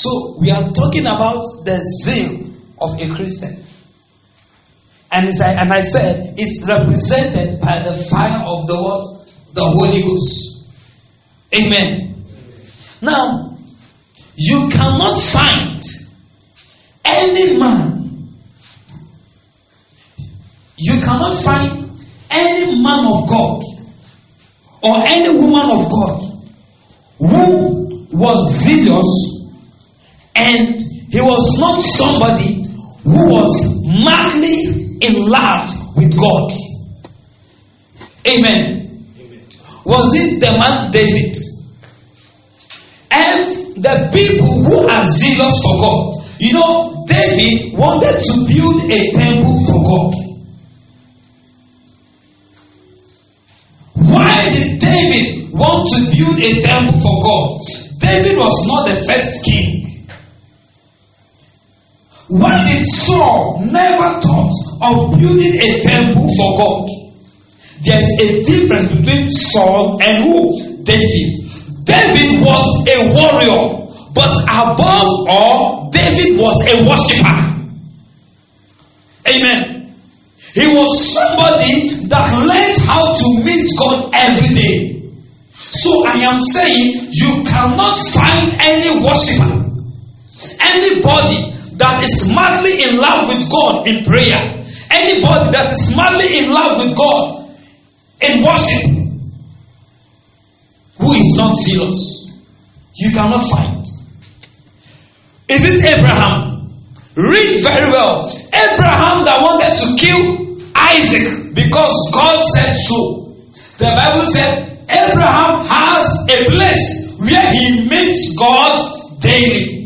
So we are talking about the zeal of a Christian. And, and I said it's represented by the fire of the what? The Holy Ghost. Amen. Now, you cannot find any man, you cannot find any man of God or any woman of God who was zealous and he was not somebody who was madly in love with God. Amen. Amen. Was it the man David? And the people who are zealous for God. You know, David wanted to build a temple for God. Why did David want to build a temple for God? David was not the first king. Why did Saul never thought of building a temple for God? There's a difference between Saul and who? David. David was a warrior, but above all, David was a worshiper. Amen. He was somebody that learned how to meet God every day. So I am saying you cannot find any worshiper, anybody that is madly in love with God in prayer, anybody that is madly in love with God in worship, who is not zealous. You cannot find. Is it Abraham? Read very well. Abraham that wanted to kill Isaac because God said so. The Bible said Abraham has a place where he meets God daily.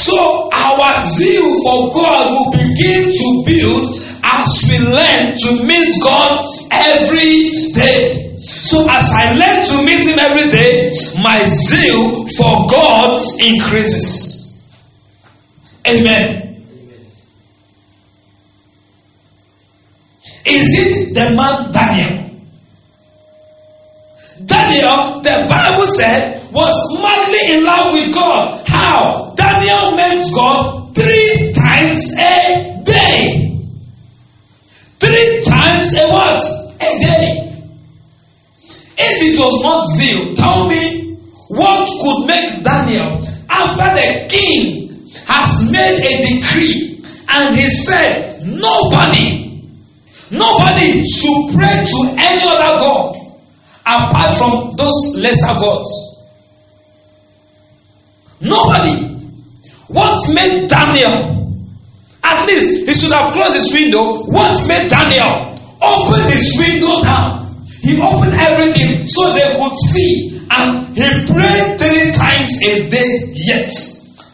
So our zeal for God will begin to build as we learn to meet God every day. So as I learn to meet Him every day, my zeal for God increases. Amen. Is it the man Daniel? Daniel, the Bible said, was madly in love with God. How? Daniel met God three times a day. Three times a what? A day. If it was not zeal, tell me what could make Daniel, after the king has made a decree and he said, nobody, nobody should pray to any other God apart from those lesser gods. Nobody. What made Daniel, at least he should have closed his window, what made Daniel open his window down he opened everything so they could see. And he prayed three times a day yet.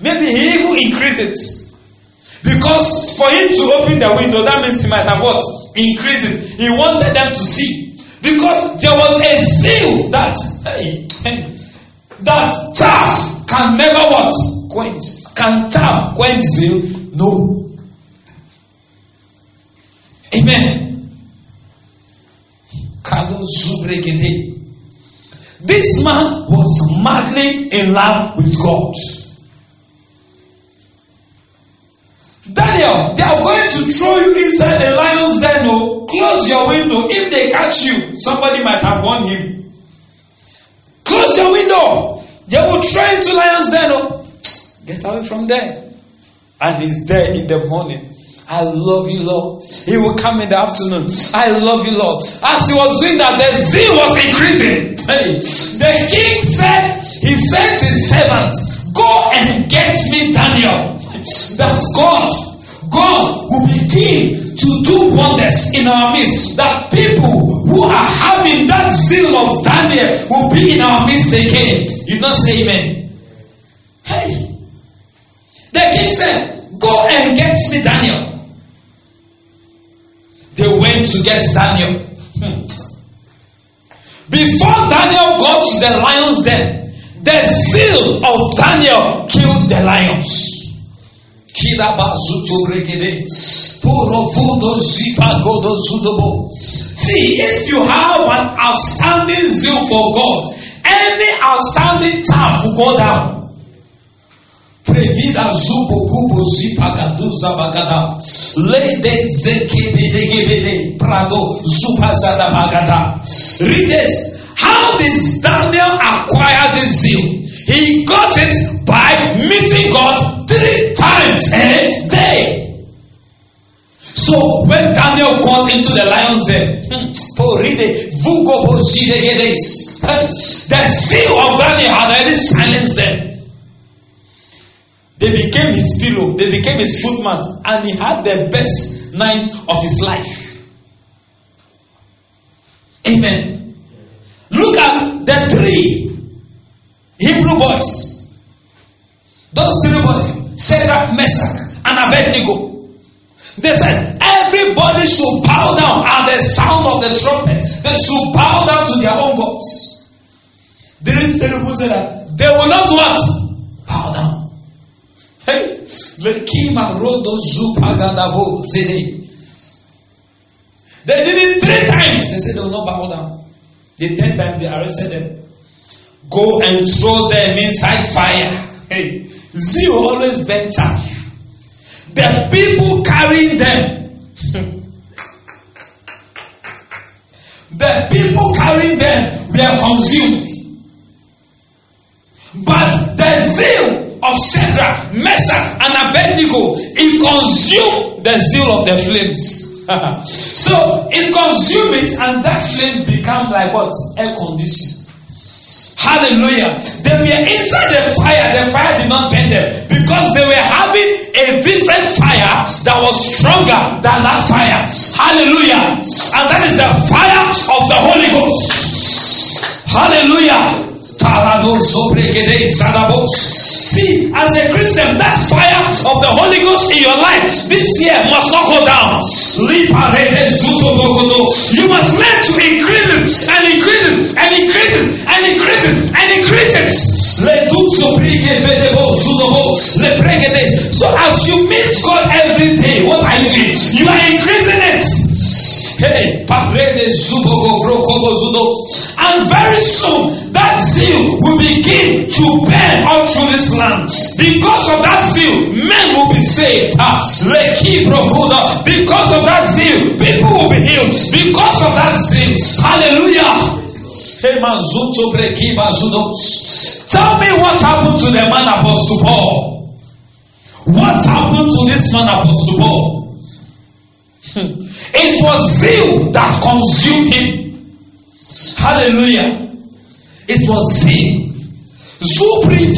Maybe he even increased it. Because for him to open the window, that means he might have what? Increased it. He wanted them to see. Because there was a zeal that hey, that chaff can never what? Quench. Can chaff quench zeal? No. Amen. This man was madly in love with God. Daniel, they are going to throw you inside a lion's den. Oh, close your window. If they catch you, somebody might have warned him. Close your window. They will you into lion's den. Oh, get away from there. And he's there in the morning. I love you, Lord. He will come in the afternoon. I love you, Lord. As he was doing that, the zeal was increasing. Hey, the king said, he to his servants, Go and get me Daniel. That God, God will begin to do wonders in our midst. That people who are having that zeal of Daniel will be in our midst again. You not say amen. Hey. The king said, Go and get me Daniel. They went to get Daniel. Hmm. Before Daniel got to the lion's den, the zeal of Daniel killed the lions. See, if you have an outstanding zeal for God, any outstanding chaff will go down. Previda zubo kubo zipagaduza bagada. Lede zekebedegebede prado zupazada bagada. Read this. How did Daniel acquire this zeal? He got it by meeting God three times a day. So when Daniel got into the lion's den, hmm, the zeal of Daniel had already silenced them. They became his pillow, they became his footmat, and he had the best night of his life. Amen. Look at the three Hebrew boys. Those three boys, Shadrach, Meshach, and Abednego. They said everybody should bow down at the sound of the trumpet. They should bow down to their own gods. There is terrible say that they will not what? Bow down. Hey, the Kima Rodo Zupagadabo Zene. They did it three times. They said they will not bow down. The third time they arrested them. Go and throw them inside fire. Hey, zeal always burn. The people carrying them. the people carrying them were consumed. But the zeal of Shadrach, Meshach, and Abednego, it consumed the zeal of the flames. so it consumed it, and that flame became like what? Air condition. Hallelujah. They were inside the fire. The fire did not burn them because they were having a different fire that was stronger than that fire. Hallelujah. And that is the fire of the Holy Ghost. Hallelujah. See, as a Christian, that fire of the Holy Ghost in your life this year must not go down. You must learn to increase it. So as you meet God every day, what are you doing? You are increasing it. Hey, and very soon that zeal will begin to burn all through this land. Because of that zeal, men will be saved. Ah, because of that zeal, people will be healed. Because of that zeal, hallelujah. Tell me what happened to the man Apostle Paul. What happened to this man Apostle Paul? It was zeal that consumed him. Hallelujah. It was zeal. Zubri.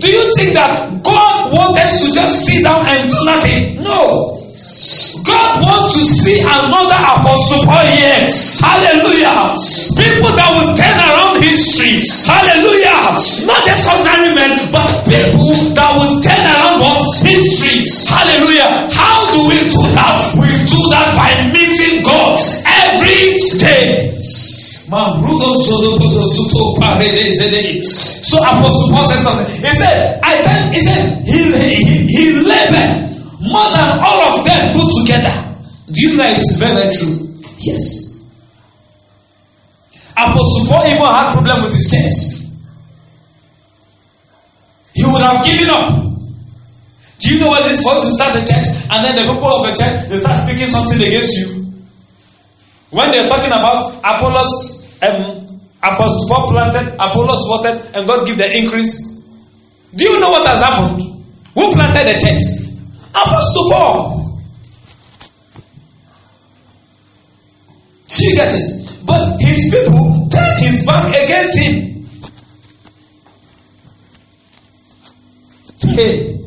Do you think that God wanted to just sit down and do nothing? No. God wants to see another apostle Paul here. Hallelujah. People that will turn around history. Hallelujah. Not just ordinary men, but people that will turn around what? History. Hallelujah. How do we do that? We do that by meeting God every day. So Apostle Paul said something. He said, I tell he said he he, he labored more than all of them put together. Do you know it's very, very true? Yes. Apostle Paul even had problem with his church. He would have given up. Do you know what it is for to start the church and then the people of the church they start speaking something against you? When they're talking about Apollos, um, Apostle Paul planted, Apollos watered, and God give the increase. Do you know what has happened? Who planted the church? Apostle Paul. Do you get it? But his people turned his back against him. Hey,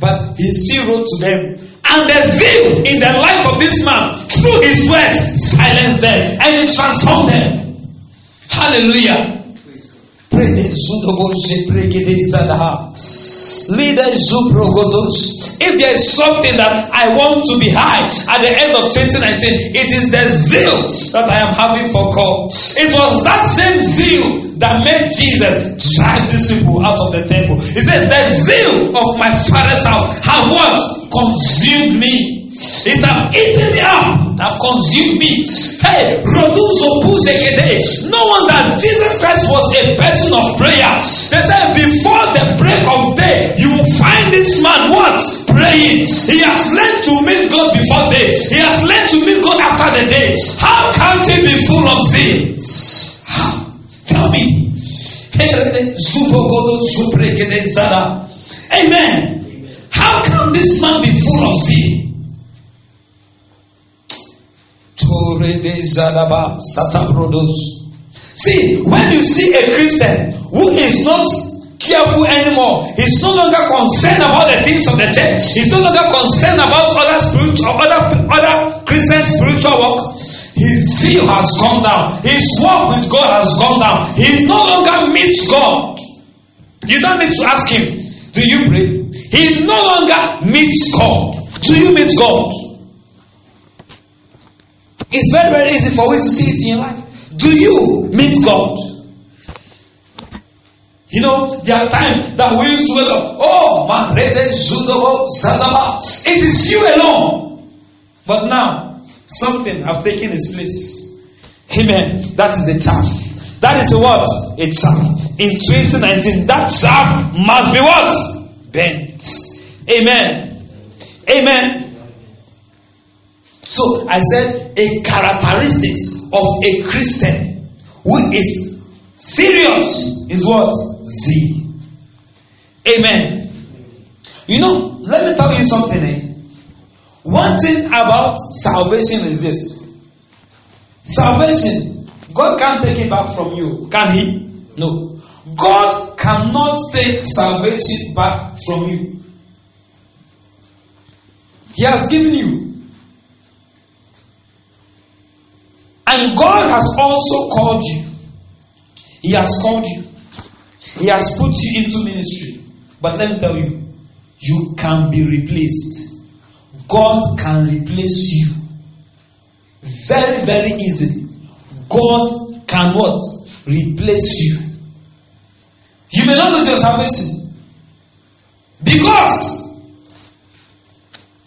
but he still wrote to them. And the zeal in the life of this man, through his words, silenced them and it transformed them. Hallelujah. If there is something that I want to be high at the end of 2019, it is the zeal that I am having for God. It was that same zeal that made Jesus drive these people out of the temple. He says, The zeal of my father's house have what? Consumed me. It have eaten me up. It have consumed me. Hey, Roduzo Puzekede. No wonder Jesus Christ was a person of prayer. They said before the break of day, you will find this man what? Praying. He has learned to meet God before day. He has learned to meet God after the day. How can he be full of sin? How? Tell me. Amen. How can this man be full of zeal? See, when you see a Christian who is not careful anymore, he's no longer concerned about the things of the church, he's no longer concerned about other spiritual, other other Christian spiritual work. His zeal has gone down. His walk with God has gone down. He no longer meets God. You don't need to ask him, Do you pray? He no longer meets God. Do you meet God? It's very, very easy for you to see it in your life. Do you meet God? You know, there are times that we used to wake up, oh, man, oh, it is you alone. But now, something have taken its place. Amen. That is the chaff. That is what? A chaff. In 2019, that chaff must be what? Bent. Amen. Amen. So I said a characteristics of a Christian who is serious is what? Zeal. Amen. You know, let me tell you something. Eh? One thing about salvation is this. Salvation, God can't take it back from you, can He? No. God cannot take salvation back from you. He has given you. And God has also called you. He has called you. He has put you into ministry. But let me tell you, you can be replaced. God can replace you. Very, very easily. God can what? Replace you. You may not lose your salvation. Because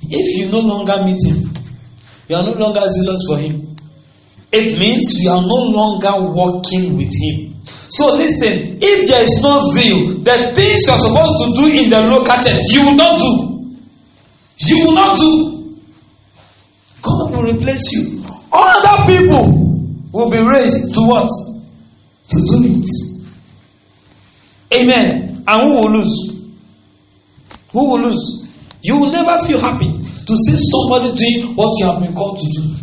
if you no longer meet him, you are no longer zealous for him, it means you are no longer walking with Him. So listen, if there is no zeal, the things you are supposed to do in the local church, you will not do. You will not do. God will replace you. Other people will be raised to what? To do it. Amen. And who will lose? Who will lose? You will never feel happy to see somebody doing what you have been called to do.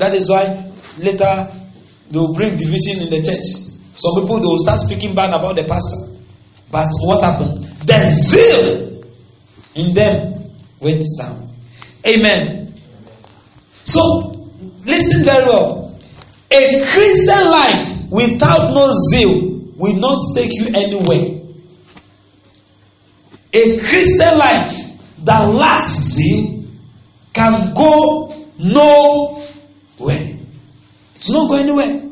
That is why later they will bring division in the church. Some people they will start speaking bad about the pastor. But what happened? The zeal in them went down. Amen. So listen very well. A Christian life without no zeal will not take you anywhere. A Christian life that lacks zeal can go no where? It's not going anywhere.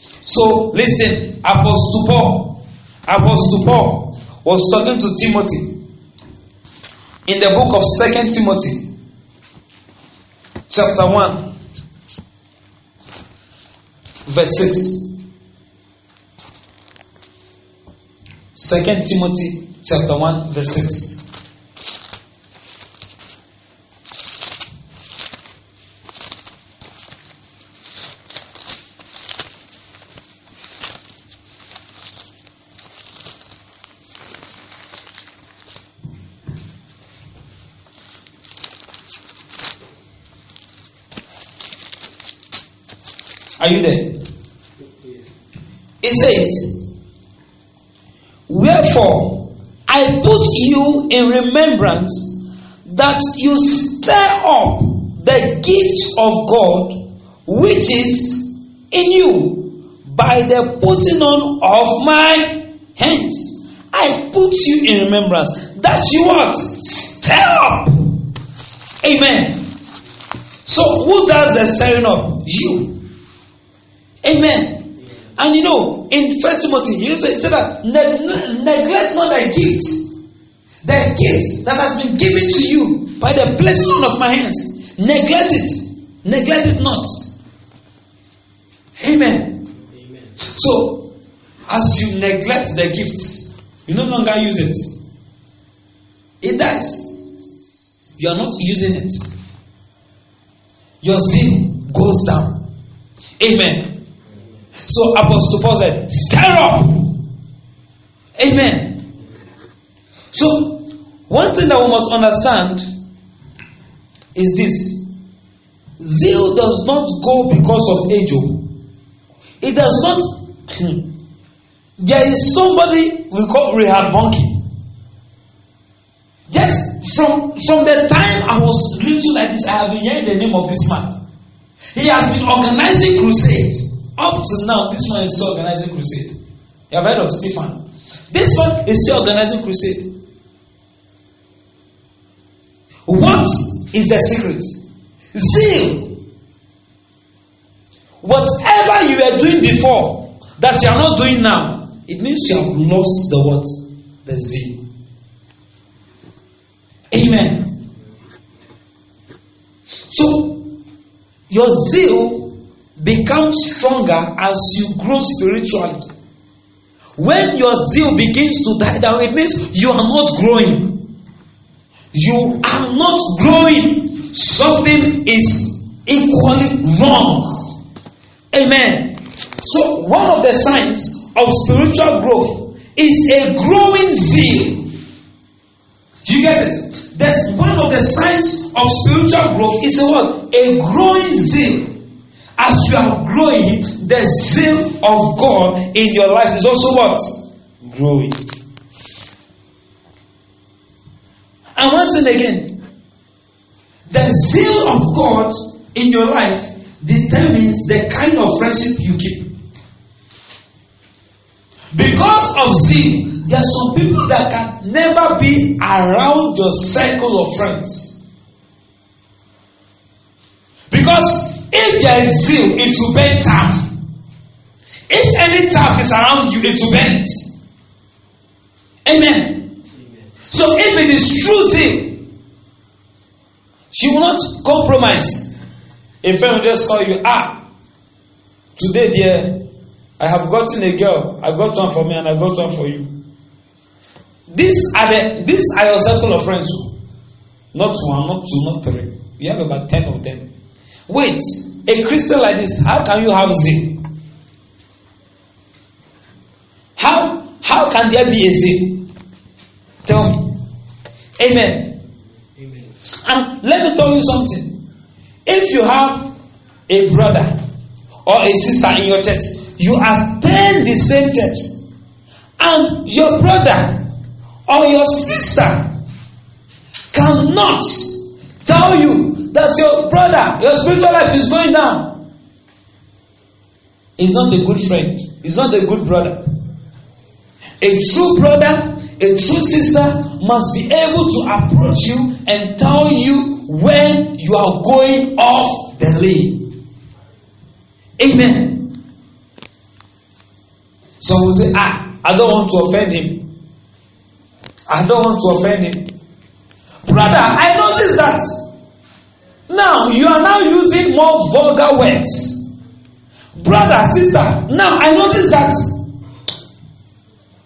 So listen, Apostle Paul, Apostle Paul was talking to Timothy in the book of Second Timothy, chapter one, verse six. Second Timothy chapter 1 verse 6. It says, Wherefore I put you in remembrance that you stir up the gift of God which is in you by the putting on of my hands. I put you in remembrance that you what? Stir up. Amen. So who does the stirring up? You. Amen. And you know, in First Timothy, he said that neglect not the gift, the gift that has been given to you. by the on of my hands. Neglect it. Neglect it not. Amen. Amen. So, as you neglect the gift, you no longer use it. It dies. You are not using it. Your zeal goes down. Amen. So Apostle Paul said, Stir up. Amen. So, one thing that we must understand is this zeal does not go because of age. Oh. It does not. there is somebody we call Rehab Bunky. Just from, from the time I was little like this, I have been hearing the name of this man. He has been organizing crusades. Up to now, this man is still organizing crusade. You have heard of Stephen. This one is still organizing crusade. What is the secret? Zeal. Whatever you were doing before that you are not doing now, it means you have lost the what? The zeal. Amen. So, your zeal becomes stronger as you grow spiritually. When your zeal begins to die down, it means you are not growing you are not growing, something is equally wrong. Amen. So, one of the signs of spiritual growth is a growing zeal. Do you get it? That's one of the signs of spiritual growth is a what? A growing zeal. As you are growing, the zeal of God in your life is also what? Growing. And once and again, the zeal of God in your life determines the kind of friendship you keep. Because of zeal, there are some people that can never be around your circle of friends. Because if there is zeal, it will burn chaff. If any chaff is around you, it will burn it. Amen. So if it is true sin, she will not compromise. A friend will just call you, ah, today, dear, I have gotten a girl. I got one for me and I got one for you. These are the these are your circle of friends. Not one, not two, not three. You have about ten of them. Wait, a Christian like this, how can you have zeal? How how can there be a zeal? Tell me. Amen. Amen. And let me tell you something. If you have a brother or a sister in your church, you attend the same church, and your brother or your sister cannot tell you that your brother, your spiritual life is going down. He's not a good friend. He's not a good brother. A true brother a true sister must be able to approach you and tell you when you are going off the lane. Amen. Some will say, Ah, I don't want to offend him. I don't want to offend him. Brother, I noticed that. Now you are now using more vulgar words. Brother, sister, now I notice that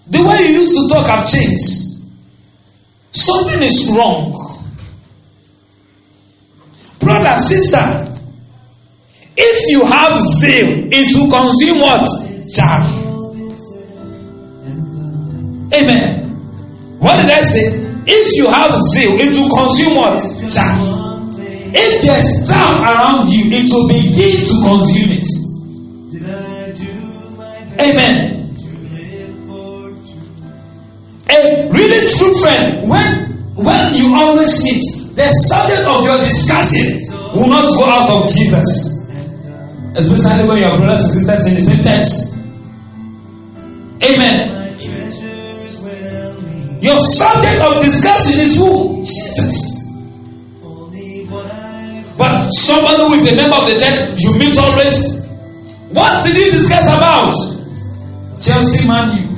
the way you used to talk have changed. Something is wrong. Brother, sister, if you have zeal, it will consume what? Chaff. Amen. What did I say? If you have zeal, it will consume what? Chaff. If there's chaff around you, it will begin to consume it. Amen. A really true friend, when when you always meet, the subject of your discussion will not go out of Jesus. Especially when your brothers and sisters in the same church. Amen. Your subject of discussion is who? Jesus. Somebody who is a member of the church, you meet always. What did you discuss about? Chelsea Man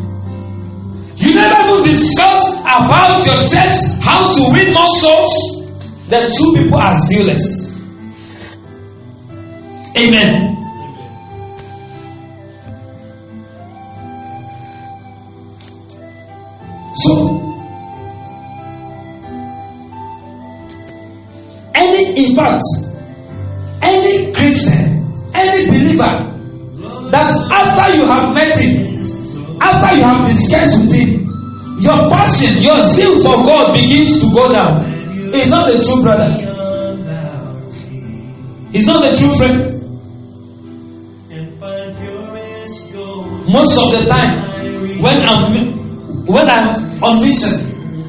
You never even discuss about your church, how to win more souls. the two people are zealous. Amen. So, any, in fact, any Christian, any believer that after you have met him, after you have discussed with him, your passion, your zeal for God begins to go down. He's not a true brother. He's not a true friend. Most of the time, when I'm when I'm on mission,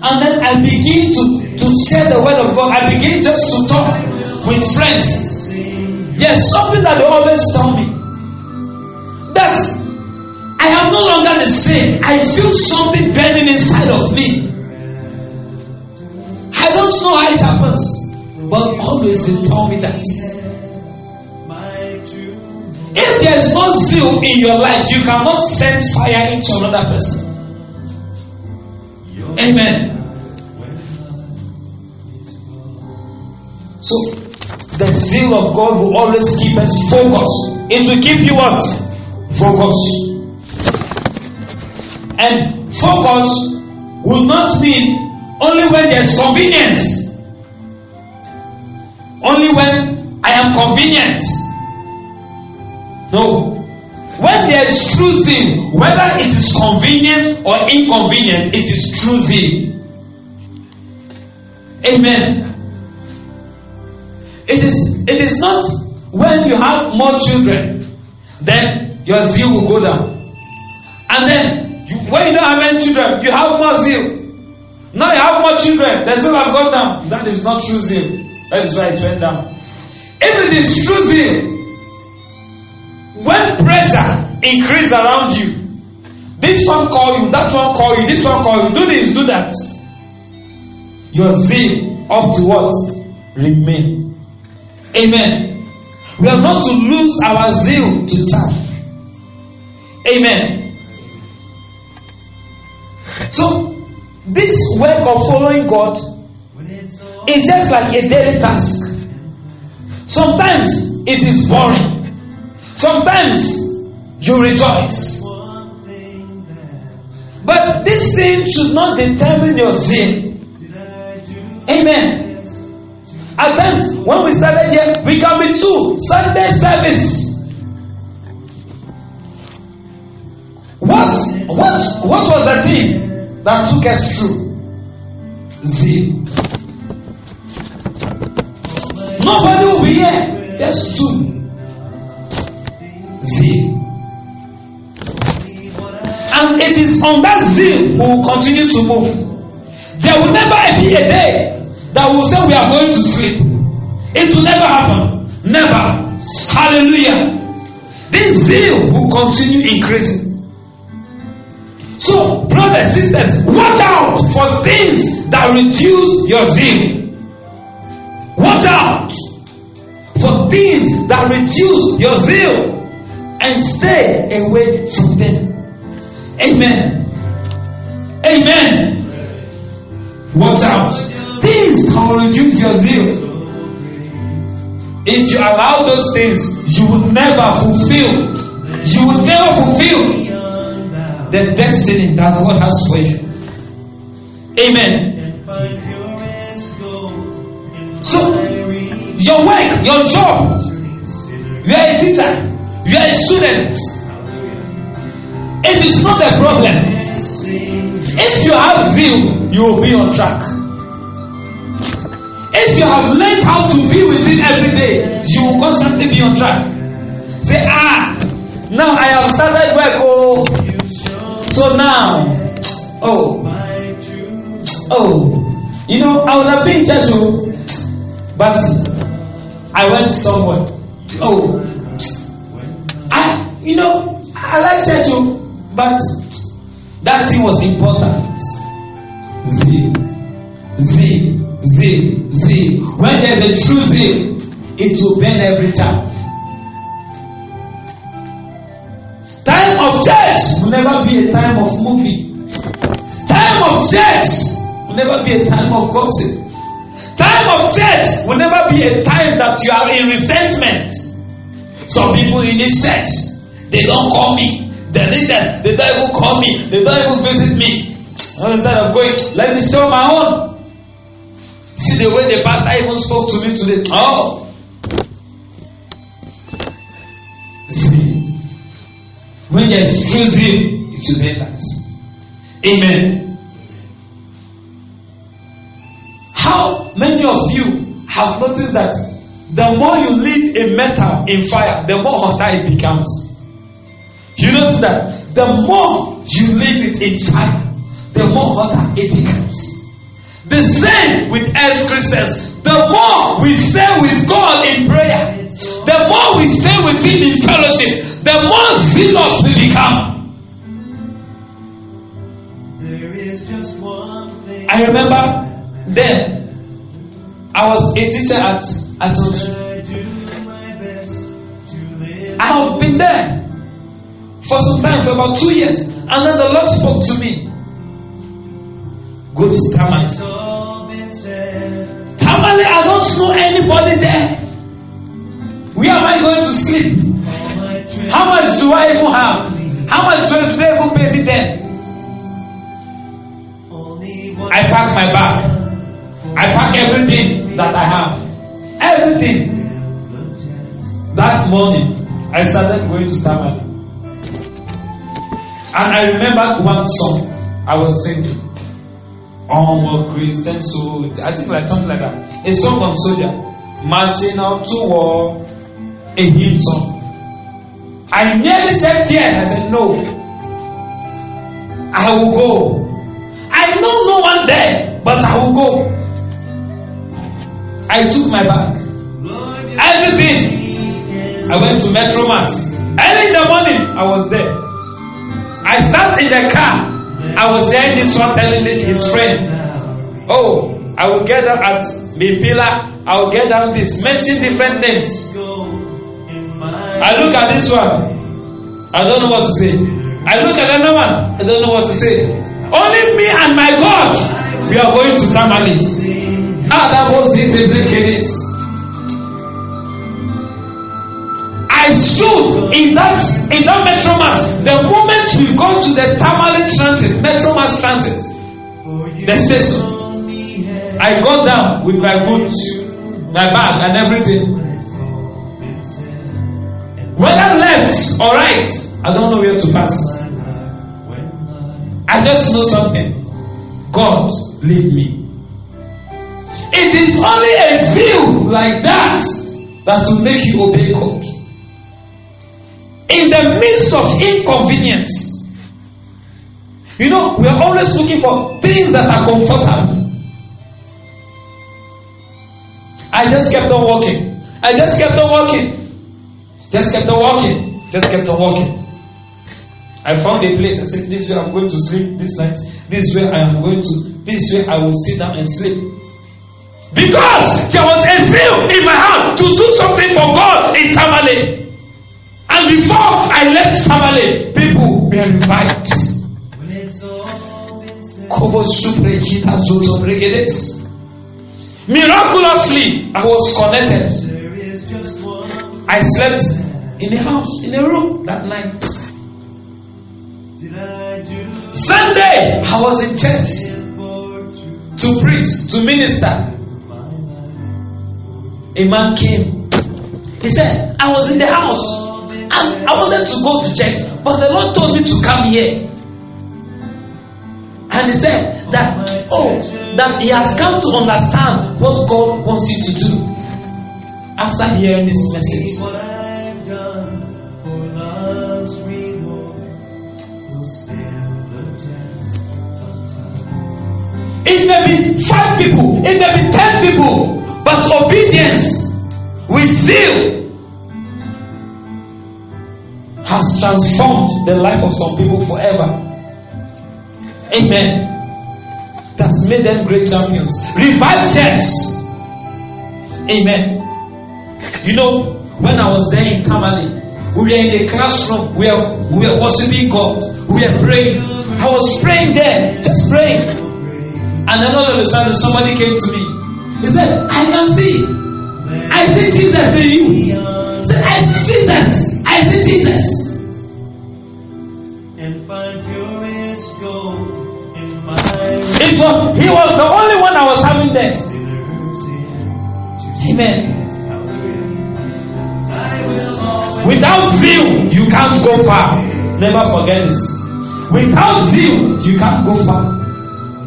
and then I begin to, to share the word of God, I begin just to talk with friends. There's something that they always tell me that I am no longer the same. I feel something burning inside of me. I don't know how it happens, but always they tell me that. If there is no zeal in your life, you cannot send fire into another person. Amen. So, the zeal of God will always keep us focused. It will keep you what? Focused. And focus will not mean only when there's convenience. Only when I am convenient. No. When there is true zeal, whether it is convenient or inconvenient, it is true zeal. Amen. It is it is not when you have more children, then your zeal will go down. And then you, when you don't have any children, you have more zeal. Now you have more children, the zeal have gone down. That is not true zeal. That is why it went down. If it is true zeal, when pressure increase around you, this one call you, that one call you, this one call you, do this, do that. Your zeal up to what? Remain. Amen. We are not to lose our zeal to chaff. Amen. So, this work of following God is just like a daily task. Sometimes it is boring. Sometimes you rejoice. But this thing should not determine your zeal. Amen. At times, when we started here, we can be two Sunday service. What what what was the thing that took us through? Zeal. Nobody will be here. Just two. Zeal. And it is on that zeal we will continue to move. There will never be a day that will say we are going to sleep. It will never happen. Never. Hallelujah. This zeal will continue increasing. So, brothers, sisters, watch out for things that reduce your zeal. Watch out for things that reduce your zeal and stay away from them. Amen. Amen. Watch out. Things can reduce your zeal. If you allow those things, you will never fulfill. You will never fulfill the destiny that God has for you. Amen. So, your work, your job, you are a teacher, you are a student. It is not a problem. If you have zeal, you will be on track. If you have learned how to be with it every day, you will constantly be on track. Say, ah, now I have started work. Oh, so now, oh, oh, you know, I would have been church, but I went somewhere. Oh, I, you know, I like church, but that thing was important. Zeal, zeal. A true zeal, it will burn every time. Time of church will never be a time of movie. Time of church will never be a time of gossip. Time of church will never be a time that you are in resentment. Some people in this church, they don't call me. The leaders, they don't even call me. They don't even visit me. Instead of going, let me stay on my own. See the way the pastor even spoke to me today. Oh. See, when there's truth it should be that. Amen. How many of you have noticed that the more you leave a metal in fire, the more hotter it becomes? You notice that the more you leave it in fire, the more hotter it becomes. The same with us Christians. The more we stay with God in prayer, the more we stay with Him in fellowship, the more zealous we become. I remember then I was a teacher at Atosu. I have been there for some time, for about two years, and then the Lord spoke to me. Go to Tamale. Tamale, I don't know anybody there. Where am I going to sleep? How much do I even have? How much do they even pay me there? I pack my bag. I pack everything that I have. Everything. That morning, I started going to Tamale. And I remember one song I was singing. Homo Christian soldier. I think like something like that. A song on soldier. Marching out to war. A hymn song. I nearly said yes. I said no. I will go. I know no one there, but I will go. I took my bag. Everything. I went to Metro Mass. Early in the morning, I was there. I sat in the car. I was hearing this one telling his friend, Oh, I will get down at Mipila. I will get down this. Mention different names. I look at this one. I don't know what to say. I look at another one. I don't know what to say. Only me and my God. We are going to Tamale. Ah, that was it. It I stood in that in that metro mass. The moment we go to the Tamale Transit, Metro Mass Transit, the station, I got down with my boots, my bag, and everything. Whether left or right, I don't know where to pass. I just know something. God, lead me. It is only a view like that that will make you obey God in the midst of inconvenience. You know, we are always looking for things that are comfortable. I just kept on walking. I just kept on walking. Just kept on walking. Just kept on walking. I found a place. I said, This way I'm going to sleep this night. This way I am going to. This way I will sit down and sleep. Because there was a zeal in my heart to do something for God in Tamale. And before I left Tamale, people were revived. Miraculously, I was connected. I slept in a house, in a room that night. Sunday, I was in church to preach, to minister. A man came. He said, I was in the house. And I wanted to go to church, but the Lord told me to come here. And he said that, oh, that he has come to understand what God wants you to do after hearing this message. It may be five people, it may be ten people, but obedience with zeal has transformed the life of some people forever. Amen. That's made them great champions. Revive church. Amen. You know, when I was there in Tamale, we were in the classroom, we were, we were worshiping God, we were praying. I was praying there, just praying. And then all of a sudden, somebody came to me He said, I can see. I see Jesus in you. He said, I see Jesus. I see Jesus. And find gold in my It was, he was the only one I was having there. in. Amen. I will always Without zeal, you can't go far. Never forget this. Without zeal, you can't go far.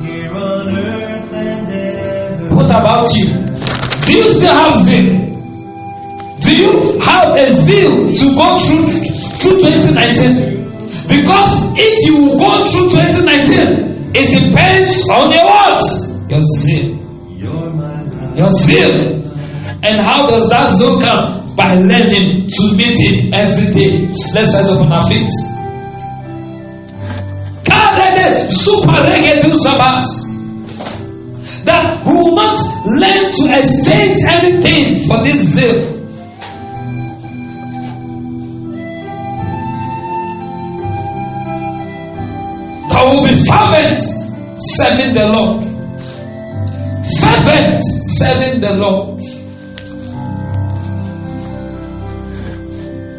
here on earth and ever. What about you? Do you still have zeal? Do you have a zeal to go through through 2019? Because if you go through 2019, it depends on your what? Your zeal. Your zeal. And how does that zeal come? By learning to meet Him every day. Let's rise up on our feet. That we will not learn to exchange anything for this zeal. Fervent serving the Lord. Fervent serving the Lord.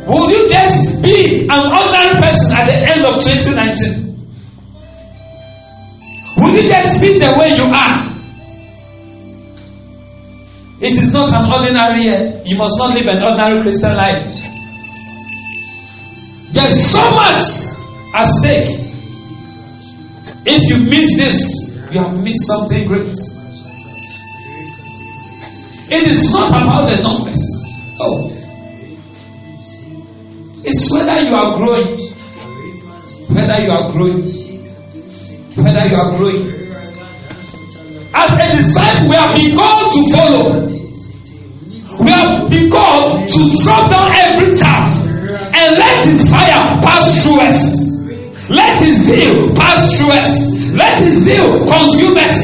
Will you just be an ordinary person at the end of 2019? Will you just be the way you are? It is not an ordinary year. You must not live an ordinary Christian life. There's so much at stake. If you miss this, you have missed something great. It is not about the numbers. Oh. It's whether you are growing. Whether you are growing. Whether you are growing. As a disciple, we have been called to follow. We have been called to drop down every chaff and let his fire pass through us. Let his zeal pass through us. Let his zeal consume us.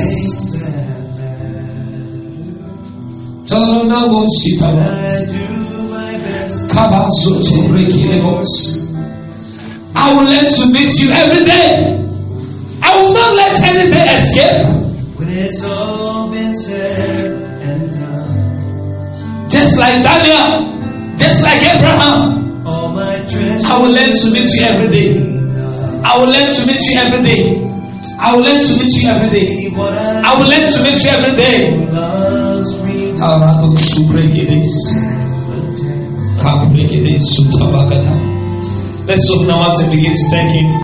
I do my best. I will learn to meet you every day. I will not let any day escape. When it's all been said and done. Just like Daniel, just like Abraham. I will learn to meet you every day. I will learn to meet you every day. I will learn to meet you every day. I will learn to meet you every day. loves me. Let's open our mouths and begin to thank Him.